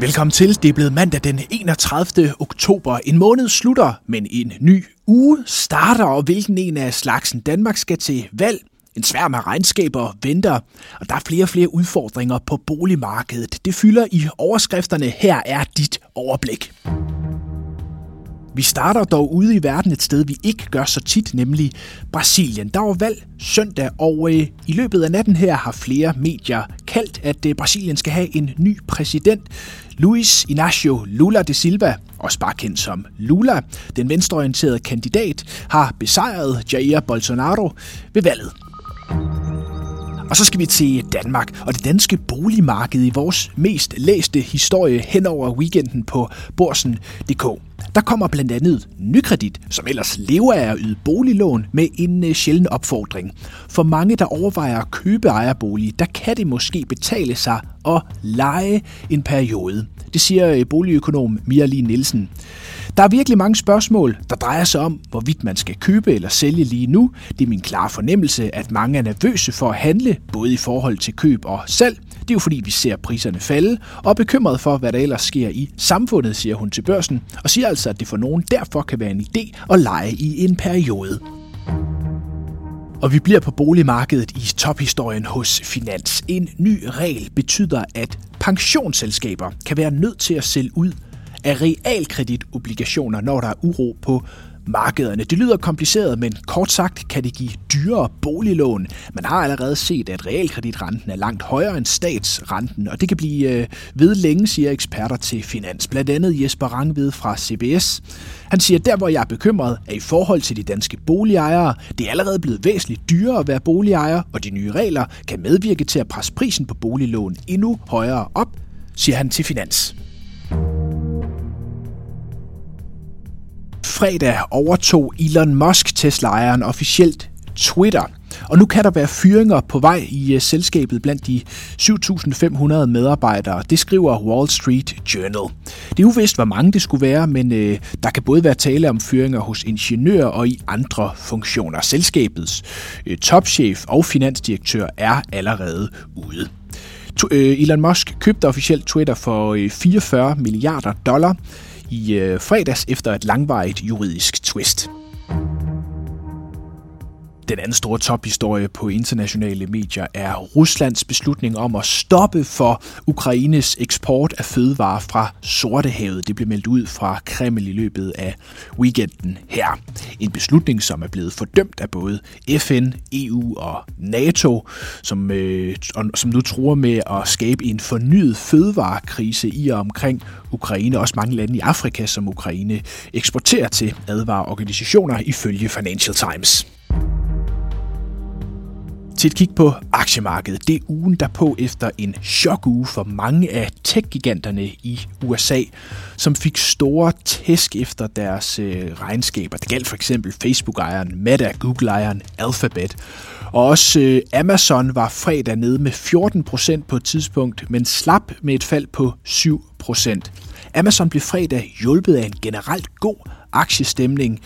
Velkommen til. Det er blevet mandag den 31. oktober. En måned slutter, men en ny uge starter, og hvilken en af slagsen Danmark skal til valg. En svær med regnskaber venter, og der er flere og flere udfordringer på boligmarkedet. Det fylder i overskrifterne. Her er dit overblik. Vi starter dog ude i verden et sted, vi ikke gør så tit, nemlig Brasilien. Der var valg søndag, og øh, i løbet af natten her har flere medier kaldt, at øh, Brasilien skal have en ny præsident. Luis Inácio Lula de Silva, også bare kendt som Lula, den venstreorienterede kandidat, har besejret Jair Bolsonaro ved valget. Og så skal vi til Danmark og det danske boligmarked i vores mest læste historie hen over weekenden på Borsen.dk. Der kommer blandt andet Nykredit, som ellers lever af at yde boliglån, med en øh, sjælden opfordring. For mange, der overvejer at købe ejerbolig, der kan det måske betale sig at lege en periode. Det siger øh, boligøkonom Mia Lee Nielsen. Der er virkelig mange spørgsmål, der drejer sig om, hvorvidt man skal købe eller sælge lige nu. Det er min klare fornemmelse, at mange er nervøse for at handle, både i forhold til køb og salg. Det er jo fordi, vi ser priserne falde, og er bekymret for, hvad der ellers sker i samfundet, siger hun til børsen, og siger altså, at det for nogen derfor kan være en idé at lege i en periode. Og vi bliver på boligmarkedet i tophistorien hos Finans. En ny regel betyder, at pensionsselskaber kan være nødt til at sælge ud af realkreditobligationer, når der er uro på markederne. Det lyder kompliceret, men kort sagt kan det give dyrere boliglån. Man har allerede set, at realkreditrenten er langt højere end statsrenten, og det kan blive øh, ved længe, siger eksperter til Finans. Blandt andet Jesper Rangved fra CBS. Han siger, at der hvor jeg er bekymret, er i forhold til de danske boligejere. Det er allerede blevet væsentligt dyrere at være boligejer, og de nye regler kan medvirke til at presse prisen på boliglån endnu højere op, siger han til Finans. Fredag overtog Elon Musk Tesla-ejeren officielt Twitter. Og nu kan der være fyringer på vej i øh, selskabet blandt de 7.500 medarbejdere. Det skriver Wall Street Journal. Det er uvist, hvor mange det skulle være, men øh, der kan både være tale om fyringer hos ingeniører og i andre funktioner. Selskabets øh, topchef og finansdirektør er allerede ude. Øh, Elon Musk købte officielt Twitter for øh, 44 milliarder dollar i øh, fredags efter et langvarigt juridisk twist. Den anden store tophistorie på internationale medier er Ruslands beslutning om at stoppe for Ukraines eksport af fødevarer fra Sortehavet. Det blev meldt ud fra Kreml i løbet af weekenden her. En beslutning, som er blevet fordømt af både FN, EU og NATO, som, øh, som nu tror med at skabe en fornyet fødevarekrise i og omkring Ukraine. Også mange lande i Afrika, som Ukraine eksporterer til, advarer organisationer ifølge Financial Times til et kig på aktiemarkedet. Det er ugen derpå efter en chokuge for mange af tech-giganterne i USA, som fik store tæsk efter deres øh, regnskaber. Det galt for eksempel Facebook-ejeren, Meta, Google-ejeren, Alphabet. Og også øh, Amazon var fredag nede med 14% på et tidspunkt, men slap med et fald på 7%. Amazon blev fredag hjulpet af en generelt god aktiestemning,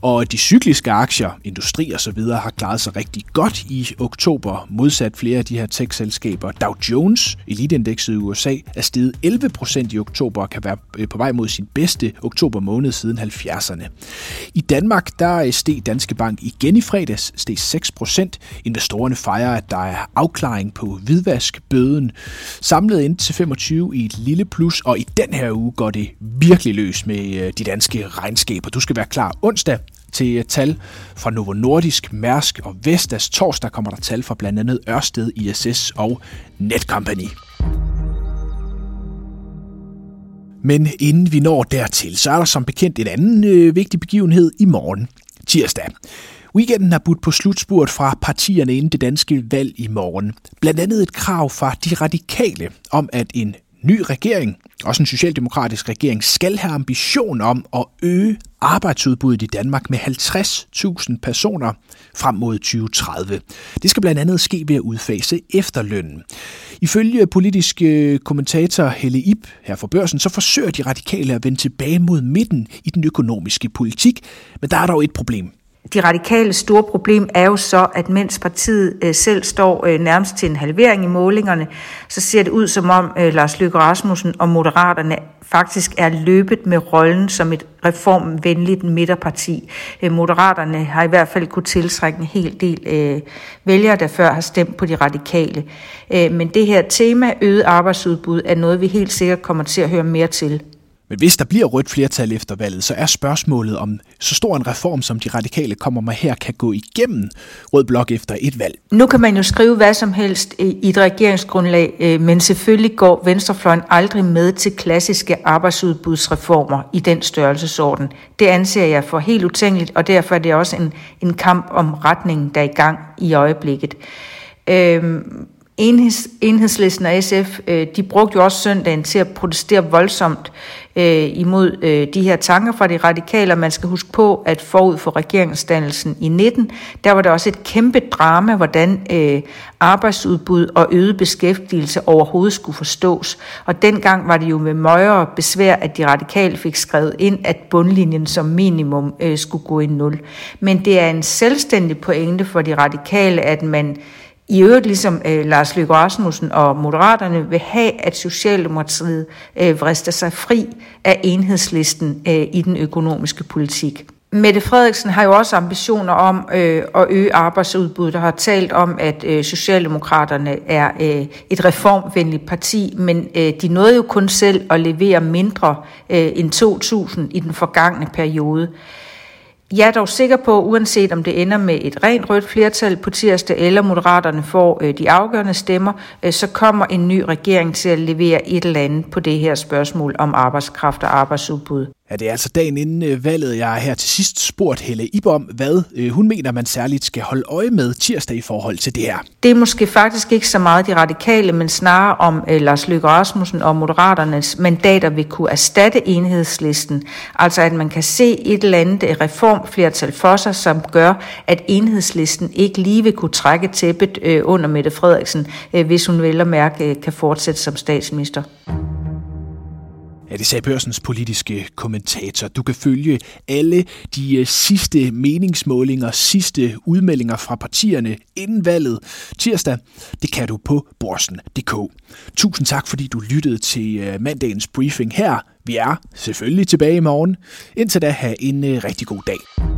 og de cykliske aktier, industri og så videre, har klaret sig rigtig godt i oktober, modsat flere af de her tech-selskaber. Dow Jones, eliteindekset i USA, er steget 11 procent i oktober og kan være øh, på vej mod sin bedste oktober måned siden 70'erne. I Danmark, der steg Danske Bank igen i fredags, steg 6 procent. Investorerne fejrer, at der er afklaring på hvidvaskbøden. Samlet ind til 25 i et lille plus, og i den her uge går det virkelig løs med øh, de danske regnskaber og Du skal være klar onsdag til øh, tal fra Novo Nordisk, Mærsk og Vestas. Torsdag kommer der tal fra blandt andet Ørsted, ISS og Netcompany. Men inden vi når dertil, så er der som bekendt en anden øh, vigtig begivenhed i morgen, tirsdag. Weekenden har budt på slutspurt fra partierne inden det danske valg i morgen. Blandt andet et krav fra de radikale om, at en ny regering, også en socialdemokratisk regering, skal have ambition om at øge arbejdsudbuddet i Danmark med 50.000 personer frem mod 2030. Det skal blandt andet ske ved at udfase efterlønnen. Ifølge politiske kommentator Helle Ip her for børsen, så forsøger de radikale at vende tilbage mod midten i den økonomiske politik, men der er dog et problem. De radikale store problem er jo så, at mens partiet øh, selv står øh, nærmest til en halvering i målingerne, så ser det ud som om øh, Lars Løkke Rasmussen og Moderaterne faktisk er løbet med rollen som et reformvenligt midterparti. Øh, Moderaterne har i hvert fald kunne tiltrække en hel del øh, vælgere, der før har stemt på de radikale. Øh, men det her tema, øget arbejdsudbud, er noget, vi helt sikkert kommer til at høre mere til. Men hvis der bliver rødt flertal efter valget, så er spørgsmålet om så stor en reform, som de radikale kommer med her, kan gå igennem rød blok efter et valg. Nu kan man jo skrive hvad som helst i et regeringsgrundlag, øh, men selvfølgelig går Venstrefløjen aldrig med til klassiske arbejdsudbudsreformer i den størrelsesorden. Det anser jeg for helt utænkeligt, og derfor er det også en, en kamp om retningen, der er i gang i øjeblikket. Øhm, Enheds, enhedslisten og SF, øh, de brugte jo også søndagen til at protestere voldsomt øh, imod øh, de her tanker fra de radikale, og man skal huske på, at forud for regeringsdannelsen i 19, der var der også et kæmpe drama, hvordan øh, arbejdsudbud og øget beskæftigelse overhovedet skulle forstås. Og dengang var det jo med møjere besvær, at de radikale fik skrevet ind, at bundlinjen som minimum øh, skulle gå i nul. Men det er en selvstændig pointe for de radikale, at man i øvrigt ligesom øh, Lars Løkke Rasmussen og Moderaterne vil have, at Socialdemokratiet øh, vrister sig fri af enhedslisten øh, i den økonomiske politik. Mette Frederiksen har jo også ambitioner om øh, at øge arbejdsudbuddet og har talt om, at øh, Socialdemokraterne er øh, et reformvenligt parti, men øh, de nåede jo kun selv at levere mindre øh, end 2.000 i den forgangne periode. Jeg er dog sikker på, uanset om det ender med et rent rødt flertal på tirsdag, eller moderaterne får øh, de afgørende stemmer, øh, så kommer en ny regering til at levere et eller andet på det her spørgsmål om arbejdskraft og arbejdsudbud. Ja, det er altså dagen inden øh, valget, jeg har her til sidst spurgt Helle Ibom, hvad øh, hun mener, man særligt skal holde øje med tirsdag i forhold til det her. Det er måske faktisk ikke så meget de radikale, men snarere om eh, Lars Løkke Rasmussen og Moderaternes mandater vil kunne erstatte enhedslisten. Altså at man kan se et eller andet reformflertal for sig, som gør, at enhedslisten ikke lige vil kunne trække tæppet eh, under Mette Frederiksen, eh, hvis hun vel og mærke kan fortsætte som statsminister. Ja, det sagde børsens politiske kommentator. Du kan følge alle de øh, sidste meningsmålinger, sidste udmeldinger fra partierne inden valget tirsdag. Det kan du på borsen.dk. Tusind tak, fordi du lyttede til øh, mandagens briefing her. Vi er selvfølgelig tilbage i morgen. Indtil da, have en øh, rigtig god dag.